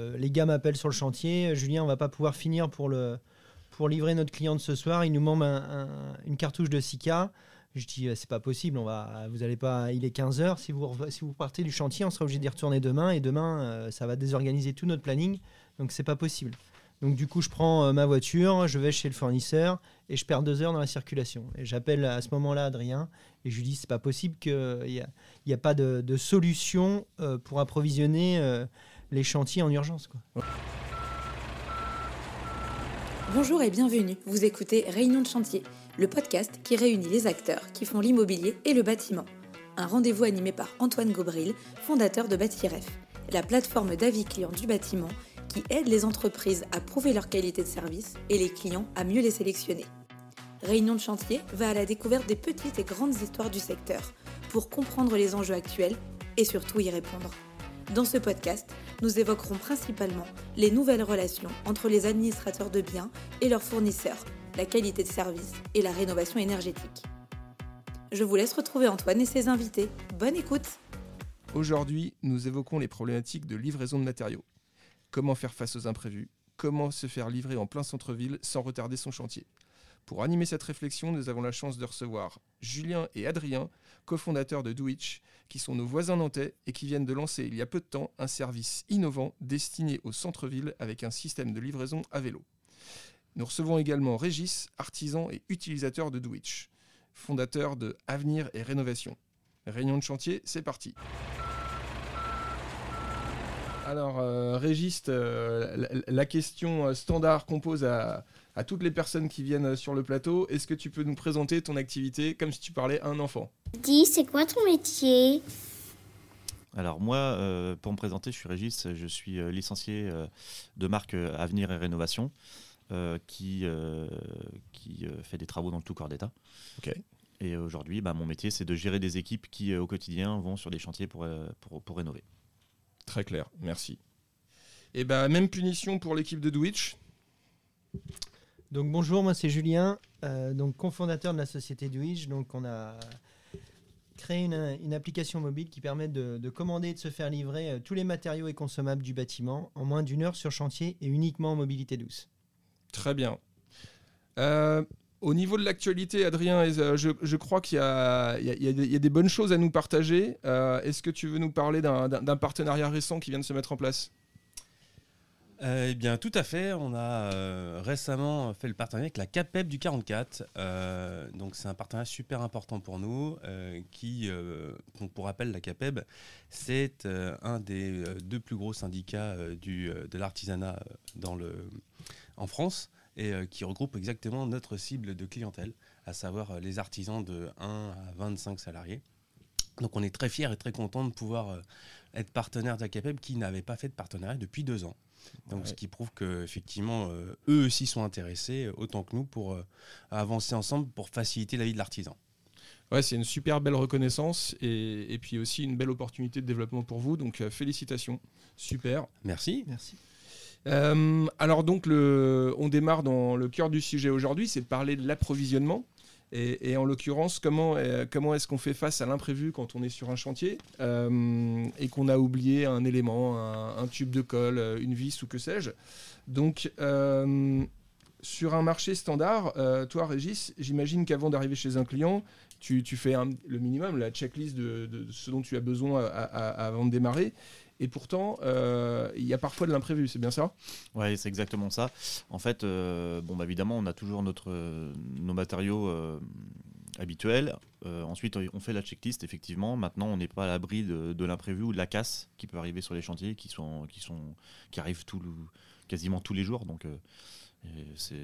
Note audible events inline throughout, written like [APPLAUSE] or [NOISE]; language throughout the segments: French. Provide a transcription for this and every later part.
les gars m'appellent sur le chantier. Julien, on va pas pouvoir finir pour, pour livrer notre client de ce soir. Il nous manque une cartouche de 6K. Je dis, c'est pas possible, on va, vous allez pas, il est 15h, si vous, si vous partez du chantier, on sera obligé d'y retourner demain, et demain, ça va désorganiser tout notre planning, donc c'est pas possible. Donc du coup, je prends euh, ma voiture, je vais chez le fournisseur et je perds deux heures dans la circulation. Et j'appelle à ce moment-là Adrien et je lui dis c'est pas possible qu'il n'y a, a, pas de, solution euh, pour approvisionner euh, les chantiers en urgence. Bonjour et bienvenue. Vous écoutez Réunion de chantier, le podcast qui réunit les acteurs qui font l'immobilier et le bâtiment. Un rendez-vous animé par Antoine Gobril, fondateur de Bâtiref, la plateforme d'avis clients du bâtiment qui aide les entreprises à prouver leur qualité de service et les clients à mieux les sélectionner. Réunion de chantier va à la découverte des petites et grandes histoires du secteur pour comprendre les enjeux actuels et surtout y répondre. Dans ce podcast, nous évoquerons principalement les nouvelles relations entre les administrateurs de biens et leurs fournisseurs, la qualité de service et la rénovation énergétique. Je vous laisse retrouver Antoine et ses invités. Bonne écoute Aujourd'hui, nous évoquons les problématiques de livraison de matériaux comment faire face aux imprévus, comment se faire livrer en plein centre-ville sans retarder son chantier? Pour animer cette réflexion, nous avons la chance de recevoir Julien et Adrien, cofondateurs de Doitch, qui sont nos voisins nantais et qui viennent de lancer il y a peu de temps un service innovant destiné au centre-ville avec un système de livraison à vélo. Nous recevons également Régis, artisan et utilisateur de Doitch, fondateur de Avenir et Rénovation. Réunion de chantier, c'est parti. Alors, euh, Régis, euh, la, question standard qu'on pose à, toutes les personnes qui viennent sur le plateau, est-ce que tu peux nous présenter ton activité comme si tu parlais à un enfant? Dis, c'est quoi ton métier? Alors moi, pour me présenter, je suis Régis, je suis licencié de marque Avenir et Rénovation, qui, qui fait des travaux dans le tout corps d'État. Et aujourd'hui, bah, mon métier, c'est de gérer des équipes qui, au quotidien, vont sur des chantiers pour, pour rénover. Très clair, merci. Et bah, même punition pour l'équipe de Twitch? Donc bonjour, moi c'est Julien, euh, donc cofondateur de la société Dwitch. Donc on a créé une, application mobile qui permet de, commander et de se faire livrer euh, tous les matériaux et consommables du bâtiment en moins d'une heure sur chantier et uniquement en mobilité douce. Très bien. Euh, au niveau de l'actualité, Adrien, je, crois qu'il y, a des bonnes choses à nous partager. Est-ce que tu veux nous parler d'un partenariat récent qui vient de se mettre en place? Euh, eh bien, tout à fait. On a récemment fait le partenariat avec la CAPEB du 44. donc, c'est un partenariat super important pour nous. qui, pour rappel, la CAPEB, c'est un des deux plus gros syndicats de l'artisanat en France et euh, qui regroupe exactement notre cible de clientèle, à savoir euh, les artisans de 1 à 25 salariés. Donc on est très fiers et très contents de pouvoir euh, être partenaire d'Acapeb qui n'avait pas fait de partenariat depuis deux ans. Donc, ce qui prouve qu'effectivement, eux aussi sont intéressés, autant que nous, pour avancer ensemble pour faciliter la vie de l'artisan. Ouais, c'est une super belle reconnaissance et, et, puis aussi une belle opportunité de développement pour vous. Donc, félicitations. Super. Merci. Merci. Euh, alors donc, le, on démarre dans le cœur du sujet aujourd'hui, c'est de parler de l'approvisionnement. Et, en l'occurrence, comment, euh, comment est-ce qu'on fait face à l'imprévu quand on est sur un chantier euh, et qu'on a oublié un élément, un, tube de colle, une vis ou que sais-je? Donc, sur un marché standard, toi, Régis, j'imagine qu'avant d'arriver chez un client, tu, fais le minimum, la checklist de, ce dont tu as besoin avant de démarrer. Et pourtant, euh, il y a parfois de l'imprévu, c'est bien ça Oui, c'est exactement ça. En fait, euh, bon, bah, évidemment, on a toujours notre, nos matériaux euh, habituels. ensuite, on fait la checklist, effectivement. Maintenant, on n'est pas à l'abri de, l'imprévu ou de la casse qui peut arriver sur les chantiers, qui, sont, qui, sont, qui arrivent tout, quasiment tous les jours. Donc, c'est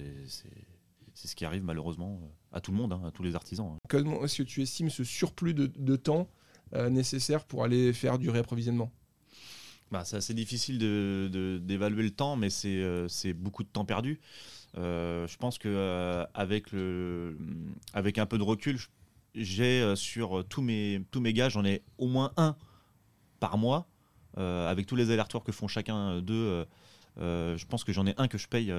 ce qui arrive malheureusement à tout le monde, hein, à tous les artisans. Hein. Comment est-ce que tu estimes ce surplus de, de temps nécessaire pour aller faire du réapprovisionnement? Bah, c'est assez difficile d'évaluer de, le temps, mais c'est euh, beaucoup de temps perdu. Euh, je pense qu'avec euh, avec un peu de recul, j'ai sur tous mes, tous mes gars, j'en ai au moins un par mois, avec tous les allers-retours que font chacun d'eux. je pense que j'en ai un que je paye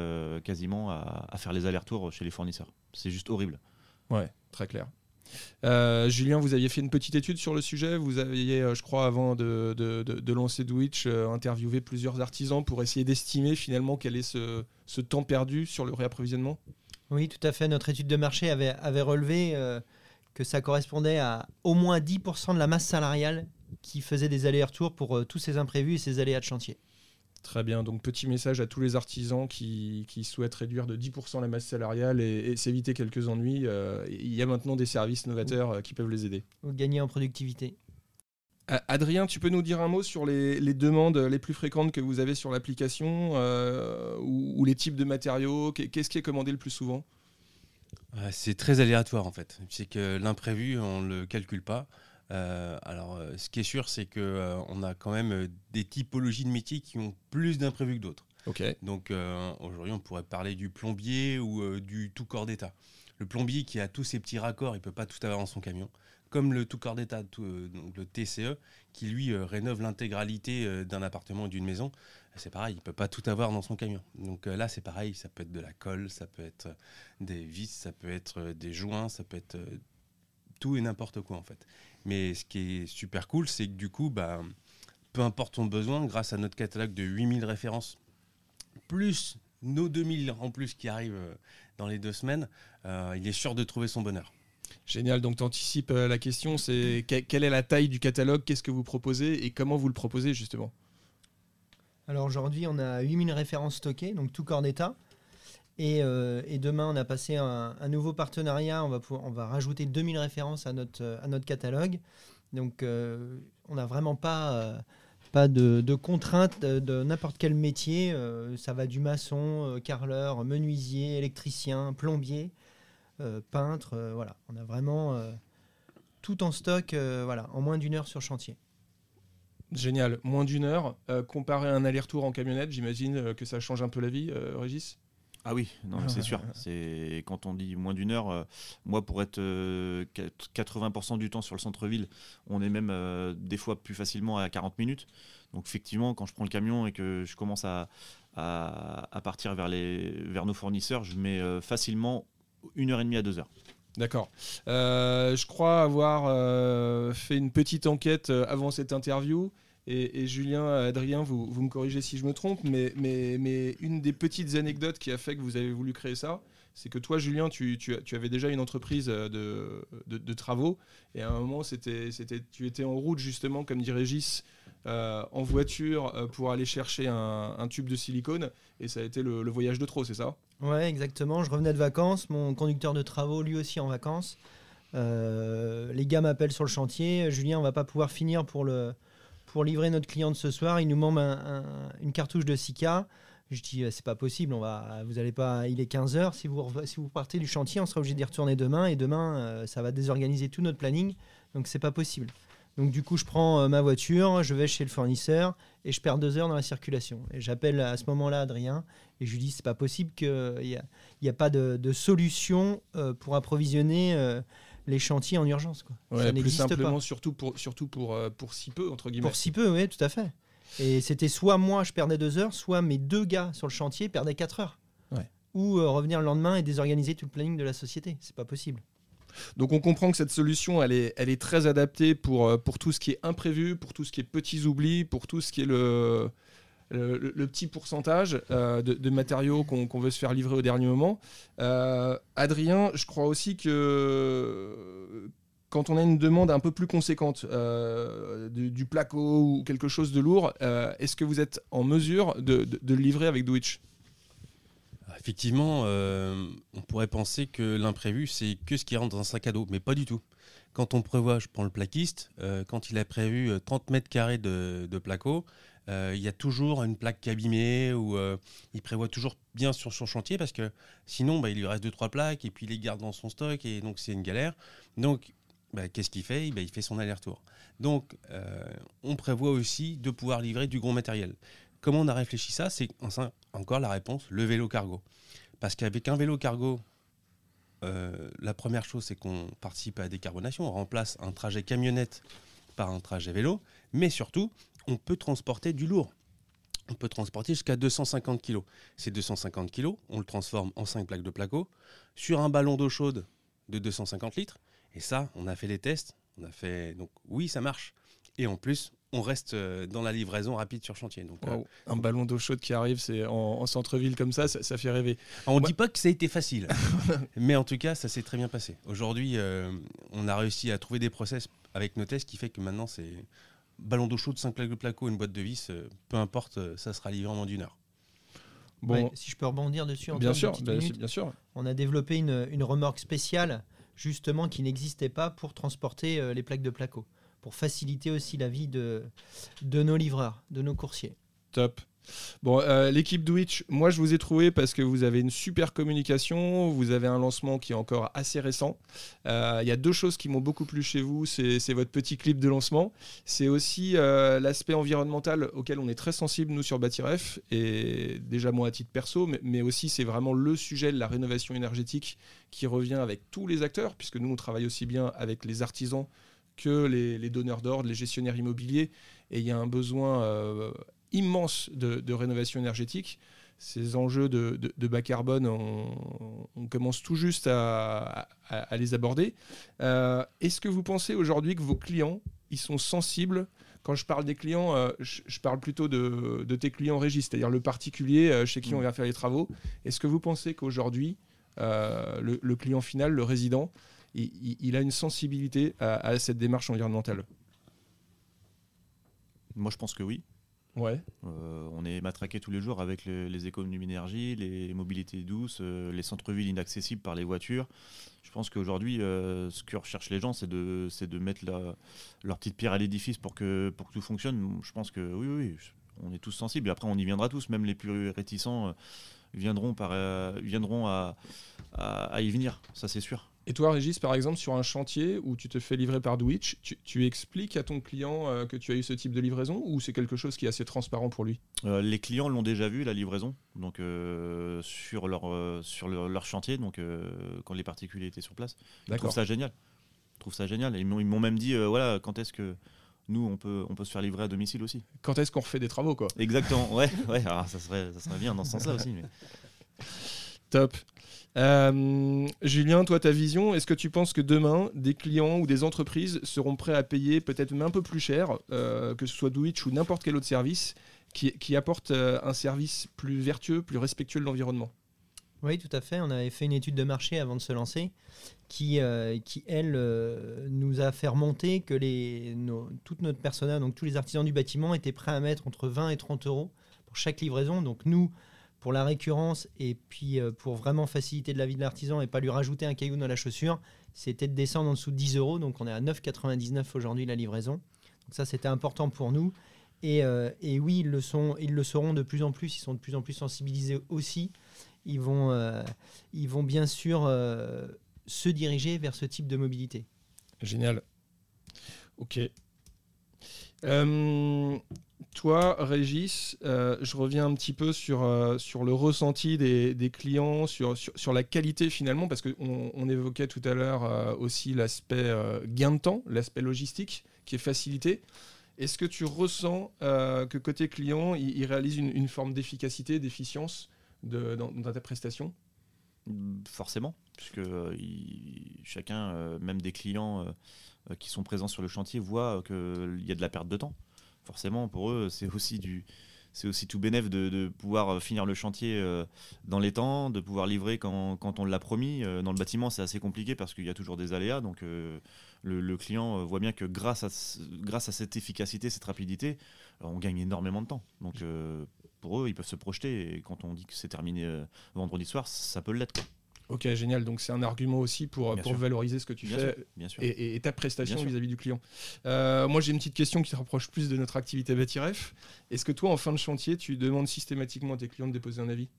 quasiment à, à, faire les allers-retours chez les fournisseurs. C'est juste horrible. Ouais, très clair. Euh, Julien, vous aviez fait une petite étude sur le sujet. Vous aviez, euh, je crois, avant de, de, de- lancer Twitch, euh, interviewé plusieurs artisans pour essayer d'estimer finalement quel est ce, temps perdu sur le réapprovisionnement? Oui, tout à fait. Notre étude de marché avait, relevé que ça correspondait à au moins 10% de la masse salariale qui faisait des allers-retours pour tous ces imprévus et ces aléas de chantier. Très bien, donc petit message à tous les artisans qui, qui souhaitent réduire de 10% la masse salariale et, et s'éviter quelques ennuis. Euh, il y a maintenant des services novateurs euh, qui peuvent les aider. Ou gagner en productivité. Adrien, tu peux nous dire un mot sur les, les demandes les plus fréquentes que vous avez sur l'application euh, ou, ou les types de matériaux? Qu'est- Qu'est-ce qui est commandé le plus souvent? Euh, C'est très aléatoire en fait. C'est que l'imprévu, on ne le calcule pas. Euh, alors, euh, ce qui est sûr, c'est qu'on a quand même euh, des typologies de métiers qui ont plus d'imprévus que d'autres. Donc, euh, aujourd'hui, on pourrait parler du plombier ou euh, du tout corps d'état. Le plombier qui a tous ses petits raccords, il peut pas tout avoir dans son camion. Comme le tout corps d'état, euh, donc le TCE, qui lui euh, rénove l'intégralité euh, d'un appartement ou d'une maison. C'est pareil, il peut pas tout avoir dans son camion. Donc euh, là, c'est pareil, ça peut être de la colle, ça peut être euh, des vis, ça peut être euh, des joints, ça peut être euh, tout et n'importe quoi en fait. Mais ce qui est super cool, c'est que du coup, bah, peu importe ton besoin, grâce à notre catalogue de 8000 références, plus nos 2000 en plus qui arrivent euh, dans les deux semaines, euh, il est sûr de trouver son bonheur. Génial, donc tu anticipes euh, la question, c'est que- quelle est la taille du catalogue, qu'est-ce que vous proposez? Et comment vous le proposez justement? Alors aujourd'hui, on a 8000 références stockées, donc tout corps d'état. Et, euh, et demain, on a passé un, nouveau partenariat. On va, on va rajouter 2000 références à notre, à notre catalogue. Donc, euh, on n'a vraiment pas, euh, pas de, de contraintes de, n'importe quel métier. Ça va du maçon, euh, carreleur, menuisier, électricien, plombier, peintre. voilà, on a vraiment tout en stock voilà, en moins d'une heure sur chantier. Génial, moins d'une heure. Comparé à un aller-retour en camionnette, j'imagine que ça change un peu la vie, Régis? Ah oui, non, c'est sûr. [LAUGHS] C'est quand on dit moins d'une heure. euh, moi, pour être euh, quat- 80% du temps sur le centre-ville, on est même euh, des fois plus facilement à 40 minutes. Donc effectivement, quand je prends le camion et que je commence à, à, à partir vers, les, vers nos fournisseurs, je mets euh, facilement une heure et demie à deux heures. D'accord. Euh, je crois avoir euh, fait une petite enquête euh, avant cette interview. Et, Julien, Adrien, vous, vous me corrigez si je me trompe, mais, mais, mais une des petites anecdotes qui a fait que vous avez voulu créer ça, c'est que toi, Julien, tu, tu, tu avais déjà une entreprise euh, de, de, travaux. Et à un moment, c'était, tu étais en route, justement, comme dit Régis, euh, en voiture euh, pour aller chercher un, tube de silicone. Et ça a été le, voyage de trop, c'est ça? Ouais, exactement. Je revenais de vacances. Mon conducteur de travaux, lui aussi en vacances. Les gars m'appellent sur le chantier. Julien, on va pas pouvoir finir pour, le, pour livrer notre client de ce soir. Il nous manque un- un- une cartouche de Sika. Je dis, euh, c'est pas possible. On va, vous allez pas. Il est 15 h Si vous, si vous partez du chantier, on sera obligé d'y retourner demain. Et demain, euh, ça va désorganiser tout notre planning. Donc, c'est pas possible. Donc, du coup, je prends euh, ma voiture, je vais chez le fournisseur et je perds deux heures dans la circulation. Et j'appelle à ce moment-là Adrien et je lui dis, c'est pas possible qu'il y a n'y a pas de, solution pour approvisionner les chantiers en urgence. Quoi. Ouais, ça n'existe simplement, pas. surtout pour, surtout pour, euh, pour si peu, entre guillemets. Pour si peu, oui, tout à fait. Et c'était soit moi, je perdais deux heures, soit mes deux gars sur le chantier perdaient quatre heures. Ouais. Ou euh, revenir le lendemain et désorganiser tout le planning de la société. C'est pas possible. Donc on comprend que cette solution, elle est, elle est très adaptée pour, euh, pour tout ce qui est imprévu, pour tout ce qui est petits oublis, pour tout ce qui est le, le, petit pourcentage euh, de, matériaux qu'on veut se faire livrer au dernier moment. Euh, Adrien, je crois aussi que quand on a une demande un peu plus conséquente euh, du, du placo ou quelque chose de lourd, est-ce que vous êtes en mesure de, le livrer avec Twitch Effectivement, on pourrait penser que l'imprévu, c'est que ce qui rentre dans un sac à dos, mais pas du tout. Quand on prévoit, je prends le plaquiste, quand il a prévu euh, 30 mètres carrés de, de placo, il y a toujours une plaque abîmée ou euh, il prévoit toujours bien sur son chantier parce que sinon, bah, il lui reste 2-3 plaques et puis il les garde dans son stock et donc c'est une galère. Donc, bah, qu'est-ce qu'il fait? Bah, Il fait son aller-retour. Donc, euh, on prévoit aussi de pouvoir livrer du gros matériel. Comment on a réfléchi ça? C'est encore la réponse, le vélo cargo. Parce qu'avec un vélo cargo, euh, la première chose, c'est qu'on participe à la décarbonation. On remplace un trajet camionnette par un trajet vélo. Mais surtout, on peut transporter du lourd. On peut transporter jusqu'à 250 kg. Ces 250 kg, on le transforme en 5 plaques de placo sur un ballon d'eau chaude de 250 litres. Et ça, on a fait les tests. On a fait donc oui, ça marche. Et en plus, on reste euh, dans la livraison rapide sur chantier. Donc, euh, Un ballon d'eau chaude qui arrive, c'est en, en centre-ville comme ça, ça, ça fait rêver. on ne Ouais. dit pas que ça a été facile, [LAUGHS] mais en tout cas, ça s'est très bien passé. Aujourd'hui, euh, on a réussi à trouver des process avec nos tests qui fait que maintenant, c'est ballon d'eau chaude, 5 plaques de placo, une boîte de vis, euh, peu importe, euh, ça sera livré en moins d'une heure. Bon, Ouais, si je peux rebondir dessus, Antoine, bien sûr, bah, bien sûr. on a développé une, une remorque spéciale justement qui n'existait pas pour transporter euh, les plaques de placo, pour faciliter aussi la vie de, de nos livreurs, de nos coursiers. Top. Bon, euh, l'équipe Twitch, moi je vous ai trouvé parce que vous avez une super communication, vous avez un lancement qui est encore assez récent. Euh, Il y a deux choses qui m'ont beaucoup plu chez vous, c'est votre petit clip de lancement, c'est aussi euh, l'aspect environnemental auquel on est très sensible nous sur Batiref, et déjà moi à titre perso, mais, aussi c'est vraiment le sujet de la rénovation énergétique qui revient avec tous les acteurs, puisque nous on travaille aussi bien avec les artisans que les, les donneurs d'ordre, les gestionnaires immobiliers, et il y a un besoin euh, immense de, de rénovation énergétique. Ces enjeux de, de- de bas carbone, on, on commence tout juste à, à- à les aborder. Euh, Est-ce que vous pensez aujourd'hui que vos clients, ils sont sensibles? Quand je parle des clients, euh, je, je parle plutôt de, de tes clients régis, c'est-à-dire le particulier euh, chez qui on vient faire les travaux. Est-ce que vous pensez qu'aujourd'hui, euh, le, le client final, le résident, il, il- il a une sensibilité à, à cette démarche environnementale? Moi, je pense que oui. Euh, on est matraqué tous les jours avec le- les économies d'énergie, les mobilités douces, euh, les centres-villes inaccessibles par les voitures. Je pense qu'aujourd'hui, euh, ce que recherchent les gens, c'est de, mettre leur petite pierre à l'édifice pour que, tout fonctionne. Je pense que oui, oui, on est tous sensibles. Après, on y viendra tous, même les plus réticents viendront, à y venir, ça c'est sûr. Et toi, Régis, par exemple, sur un chantier où tu te fais livrer par Twitch, tu, tu expliques à ton client euh, que tu as eu ce type de livraison ou c'est quelque chose qui est assez transparent pour lui? Euh, les clients l'ont déjà vu, la livraison, donc euh, sur, leur, sur leur, leur chantier, donc quand les particuliers étaient sur place. Ils trouvent ça génial. Ils trouvent ça génial. Ils m'ont même dit, voilà, quand est-ce que nous, on peut, on peut se faire livrer à domicile aussi? Quand est-ce qu'on refait des travaux, quoi? Exactement, ouais, ouais alors ça, serait, ça serait bien dans ce sens-là aussi. mais- [LAUGHS] Top. Euh, Julien, toi, ta vision, est-ce que tu penses que demain, des clients ou des entreprises seront prêts à payer peut-être même un peu plus cher, euh, que ce soit Twitch ou n'importe quel autre service, qui, apporte euh, un service plus vertueux, plus respectueux de l'environnement? Oui, tout à fait. On avait fait une étude de marché avant de se lancer qui, elle, nous a fait remonter que les, notre personnel, donc tous les artisans du bâtiment, étaient prêts à mettre entre 20 et 30 euros pour chaque livraison. Donc nous, pour la récurrence et puis euh, pour vraiment faciliter de la vie de l'artisan et pas lui rajouter un caillou dans la chaussure, c'était de descendre en dessous de 10 euros. Donc on est à 9,99 aujourd'hui la livraison. Donc ça, c'était important pour nous. Et, euh, et oui, ils le, sont, ils le seront de plus en plus. Ils sont de plus en plus sensibilisés aussi. Ils vont, euh, ils vont bien sûr se diriger vers ce type de mobilité. Génial. Ok. Euh, toi, Régis, euh, je reviens un petit peu sur, euh, sur le ressenti des, clients, sur, sur, la qualité finalement, parce qu'on on évoquait tout à l'heure aussi l'aspect gain de temps, l'aspect logistique qui est facilité. Est-ce que tu ressens que côté client, il, il réalise une, forme d'efficacité, d'efficience de, dans, ta prestation? Forcément, puisque chacun, même des clients qui sont présents sur le chantier, voient qu'il y a de la perte de temps. Forcément, pour eux, c'est aussi aussi tout bénéf de, pouvoir euh, finir le chantier euh, dans les temps, de pouvoir livrer quand, quand on l'a promis. Euh, Dans le bâtiment, c'est assez compliqué parce qu'il y a toujours des aléas, donc euh, le, client euh, voit bien que grâce à, ce- grâce à cette efficacité, cette rapidité, euh, on gagne énormément de temps. Donc euh, pour eux, ils peuvent se projeter et quand on dit que c'est terminé euh, vendredi soir, ça peut l'être. Ok, génial. Donc c'est un argument aussi pour, Bien pour valoriser ce que tu Bien fais sûr, bien sûr. et, ta prestation Bien vis-à-vis du client. Euh, moi, j'ai une petite question qui se rapproche plus de notre activité Batiref. Est-ce que toi, en fin de chantier, tu demandes systématiquement à tes clients de déposer un avis?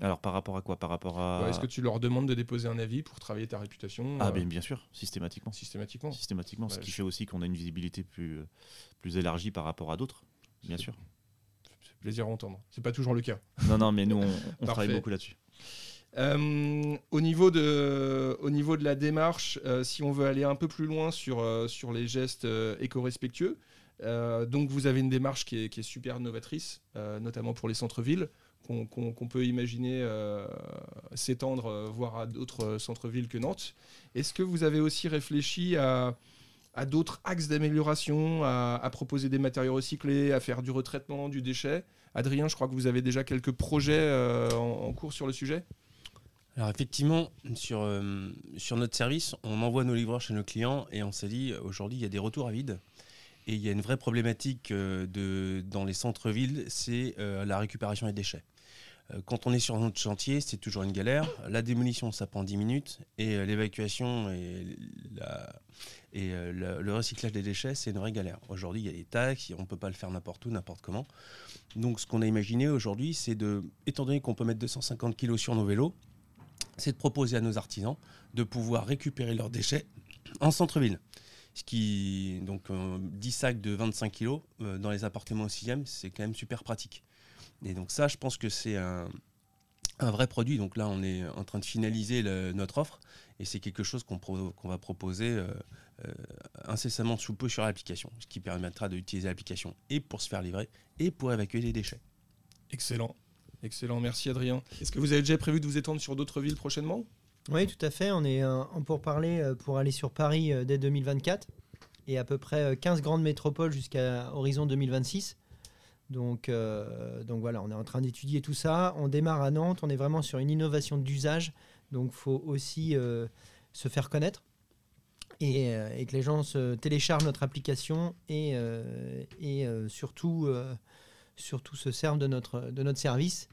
Alors par rapport à quoi? Par rapport à. Ouais, Est-ce que tu leur demandes de déposer un avis pour travailler ta réputation Ah euh, bien, bien sûr, systématiquement. systématiquement Systématiquement, ce qui je- fait aussi qu'on a une visibilité plus, plus élargie par rapport à d'autres. Bien sûr. C'est plaisir à entendre. C'est pas toujours le cas. Non, non, mais nous, on, [LAUGHS] travaille beaucoup là-dessus. Euh, au, niveau de, au niveau de la démarche, euh, si on veut aller un peu plus loin sur, euh, sur les gestes éco-respectueux, donc vous avez une démarche qui est, super novatrice, notamment pour les centres-villes, qu'on peut imaginer s'étendre, voire à d'autres centres-villes que Nantes. Est-ce que vous avez aussi réfléchi à, à d'autres axes d'amélioration, à, proposer des matériaux recyclés, à faire du retraitement du déchet? Adrien, je crois que vous avez déjà quelques projets en cours sur le sujet? Alors effectivement, sur, euh, sur notre service, on envoie nos livreurs chez nos clients et on s'est dit, aujourd'hui, il y a des retours à vide. Et il y a une vraie problématique euh, de, dans les centres-villes, c'est euh, la récupération des déchets. Quand on est sur notre chantier, c'est toujours une galère. La démolition, ça prend 10 minutes. Et l'évacuation et, le recyclage des déchets, c'est une vraie galère. Aujourd'hui, il y a des taxes, on ne peut pas le faire n'importe où, n'importe comment. Donc, ce qu'on a imaginé aujourd'hui, c'est de, étant donné qu'on peut mettre 250 kg sur nos vélos, c'est de proposer à nos artisans de pouvoir récupérer leurs déchets en centre-ville. Ce qui, donc, euh, 10 sacs de 25 kg dans les appartements au 6e, c'est quand même super pratique. Et donc, ça, je pense que c'est un, un vrai produit. Donc là, on est en train de finaliser notre offre et c'est quelque chose qu'on pro- qu'on va proposer euh, euh, incessamment sous peu sur l'application, ce qui permettra d'utiliser l'application et pour se faire livrer et pour évacuer les déchets. Excellent. Excellent, merci Adrien. Est-ce que vous avez déjà prévu de vous étendre sur d'autres villes prochainement? Oui, tout à fait. On est euh, en pourparlers euh, pour aller sur Paris euh, dès 2024 et à peu près euh, 15 grandes métropoles jusqu'à horizon 2026. Donc, voilà, on est en train d'étudier tout ça. On démarre à Nantes, on est vraiment sur une innovation d'usage. Donc il faut aussi se faire connaître et, que les gens se téléchargent notre application et, surtout, surtout se servent de notre, de notre service.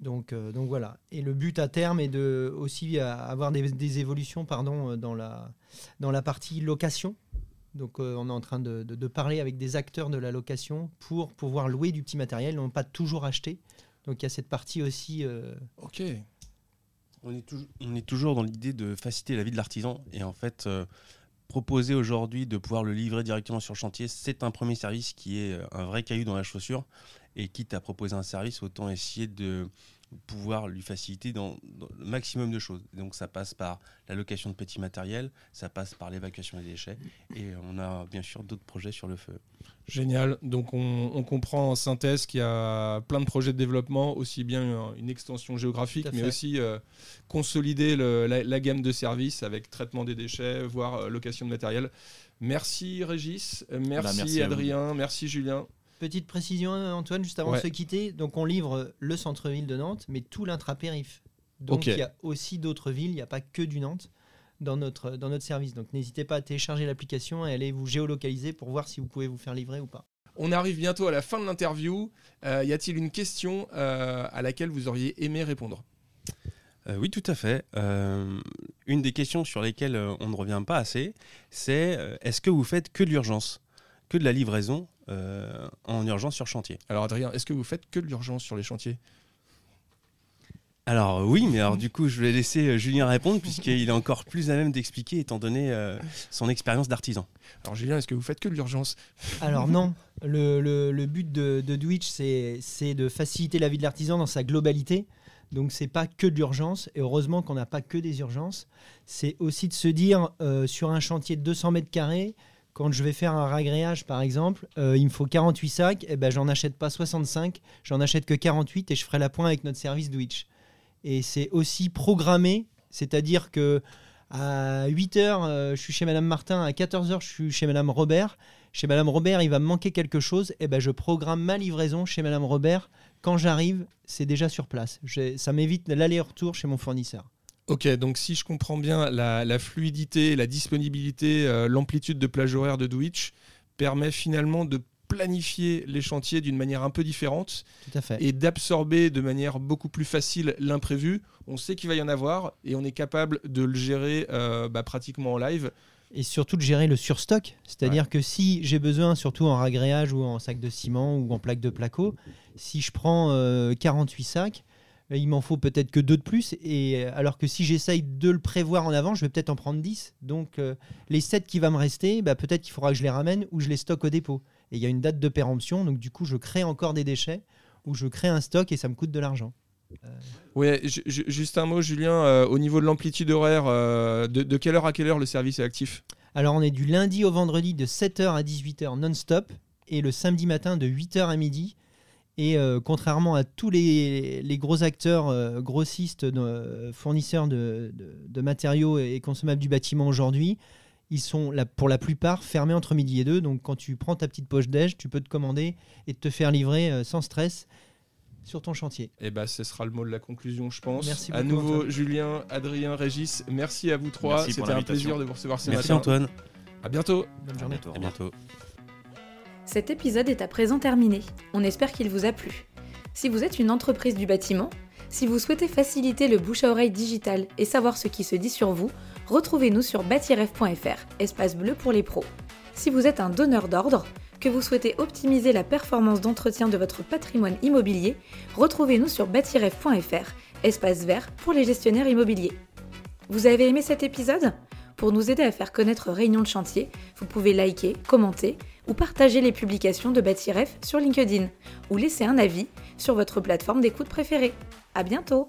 Donc, euh, donc voilà. Et le but à terme est de aussi avoir des, des évolutions pardon, euh, dans, la, dans la partie location. Donc euh, on est en train de, de- parler avec des acteurs de la location pour pouvoir louer du petit matériel, non pas toujours acheter. Donc il y a cette partie aussi. Ok. On est, toujours, on est toujours dans l'idée de faciliter la vie de l'artisan et en fait proposer aujourd'hui de pouvoir le livrer directement sur chantier, c'est un premier service qui est euh, un vrai caillou dans la chaussure. Et quitte à proposer un service, autant essayer de pouvoir lui faciliter dans, dans le maximum de choses. Donc ça passe par la location de petits matériels, ça passe par l'évacuation des déchets et on a bien sûr d'autres projets sur le feu. Génial. Donc on, on comprend en synthèse qu'il y a plein de projets de développement, aussi bien une, une extension géographique, mais aussi euh, consolider le- la, la gamme de services avec traitement des déchets, voire euh, location de matériel. Merci Régis, euh, merci. Adrien, merci Julien. Petite précision, Antoine, juste avant Ouais. de se quitter. Donc, on livre le centre-ville de Nantes, mais tout l'intrapériph. Donc, il y a aussi d'autres villes, il n'y a pas que du Nantes dans notre, dans notre service. Donc, n'hésitez pas à télécharger l'application et aller vous géolocaliser pour voir si vous pouvez vous faire livrer ou pas. On arrive bientôt à la fin de l'interview. Euh, y a-t-il une question euh, à laquelle vous auriez aimé répondre? Euh, oui, tout à fait. Euh, une des questions sur lesquelles on ne revient pas assez, c'est est-ce que vous faites que de l'urgence, que de la livraison euh, en urgence sur chantier Alors Adrien, est-ce que vous faites que de l'urgence sur les chantiers? Alors oui, mais alors du coup, je vais laisser euh, Julien répondre puisqu'il est encore plus à même d'expliquer étant donné euh, son expérience d'artisan. Alors Julien, est-ce que vous faites que de l'urgence? Alors non, [LAUGHS] le, le- le but de, de Twitch, c'est c'est de faciliter la vie de l'artisan dans sa globalité. Donc c'est pas que de l'urgence, et heureusement qu'on n'a pas que des urgences. C'est aussi de se dire, euh, sur un chantier de 200 mètres carrés, quand je vais faire un ragréage par exemple, euh, il me faut 48 sacs, et ben j'en achète pas 65, j'en achète que 48 et je ferai la pointe avec notre service Twitch. Et c'est aussi programmé, c'est-à-dire que à 8h, je suis chez Madame Martin, à 14h, je suis chez Madame Robert. Chez Madame Robert, il va me manquer quelque chose, et ben je programme ma livraison chez Madame Robert. Quand j'arrive, c'est déjà sur place. Ça m'évite l'aller-retour chez mon fournisseur. Ok, donc si je comprends bien, la, la fluidité, la disponibilité, euh, l'amplitude de plage horaire de Twitch permet finalement de planifier les chantiers d'une manière un peu différente Tout à fait. et d'absorber de manière beaucoup plus facile l'imprévu. On sait qu'il va y en avoir et on est capable de le gérer euh, bah, pratiquement en live. Et surtout de gérer le surstock. C'est-à-dire que si j'ai besoin, surtout en ragréage ou en sac de ciment ou en plaque de placo, si je prends euh, 48 sacs, euh, il m'en faut peut-être que deux de plus. Et euh, alors que si j'essaye de le prévoir en avant, je vais peut-être en prendre 10. Donc euh, les 7 qui va me rester, bah, peut-être qu'il faudra que je les ramène ou je les stocke au dépôt. Et il y a une date de péremption, donc du coup je crée encore des déchets ou je crée un stock et ça me coûte de l'argent. Ju- ju- juste un mot, Julien, euh, au niveau de l'amplitude horaire, euh, de, de quelle heure à quelle heure le service est actif? Alors on est du lundi au vendredi de 7h à 18h non-stop et le samedi matin de 8h à midi. Et euh, contrairement à tous les, les gros acteurs euh, grossistes, fournisseurs de, de- de matériaux et consommables du bâtiment aujourd'hui, ils sont la- pour la plupart fermés entre midi et deux. Donc quand tu prends ta petite poche déj, tu peux te commander et te faire livrer euh, sans stress sur ton chantier. Et bah, ce sera le mot de la conclusion, je pense. Merci à beaucoup, nouveau, Antoine. Julien, Adrien, Régis, merci à vous trois. Merci C'était un plaisir de vous recevoir ce Merci matin. Antoine. À bientôt. Bonne À journée. bientôt, À revoir. bientôt. Cet épisode est à présent terminé. On espère qu'il vous a plu. Si vous êtes une entreprise du bâtiment, si vous souhaitez faciliter le bouche à oreille digital et savoir ce qui se dit sur vous, retrouvez-nous sur bâtiref.fr, espace bleu pour les pros. Si vous êtes un donneur d'ordre, que vous souhaitez optimiser la performance d'entretien de votre patrimoine immobilier, retrouvez-nous sur bâtiref.fr, espace vert pour les gestionnaires immobiliers. Vous avez aimé cet épisode? Pour nous aider à faire connaître Réunion de chantier, vous pouvez liker, commenter ou partager les publications de Bâtiref sur LinkedIn ou laisser un avis sur votre plateforme d'écoute préférée. À bientôt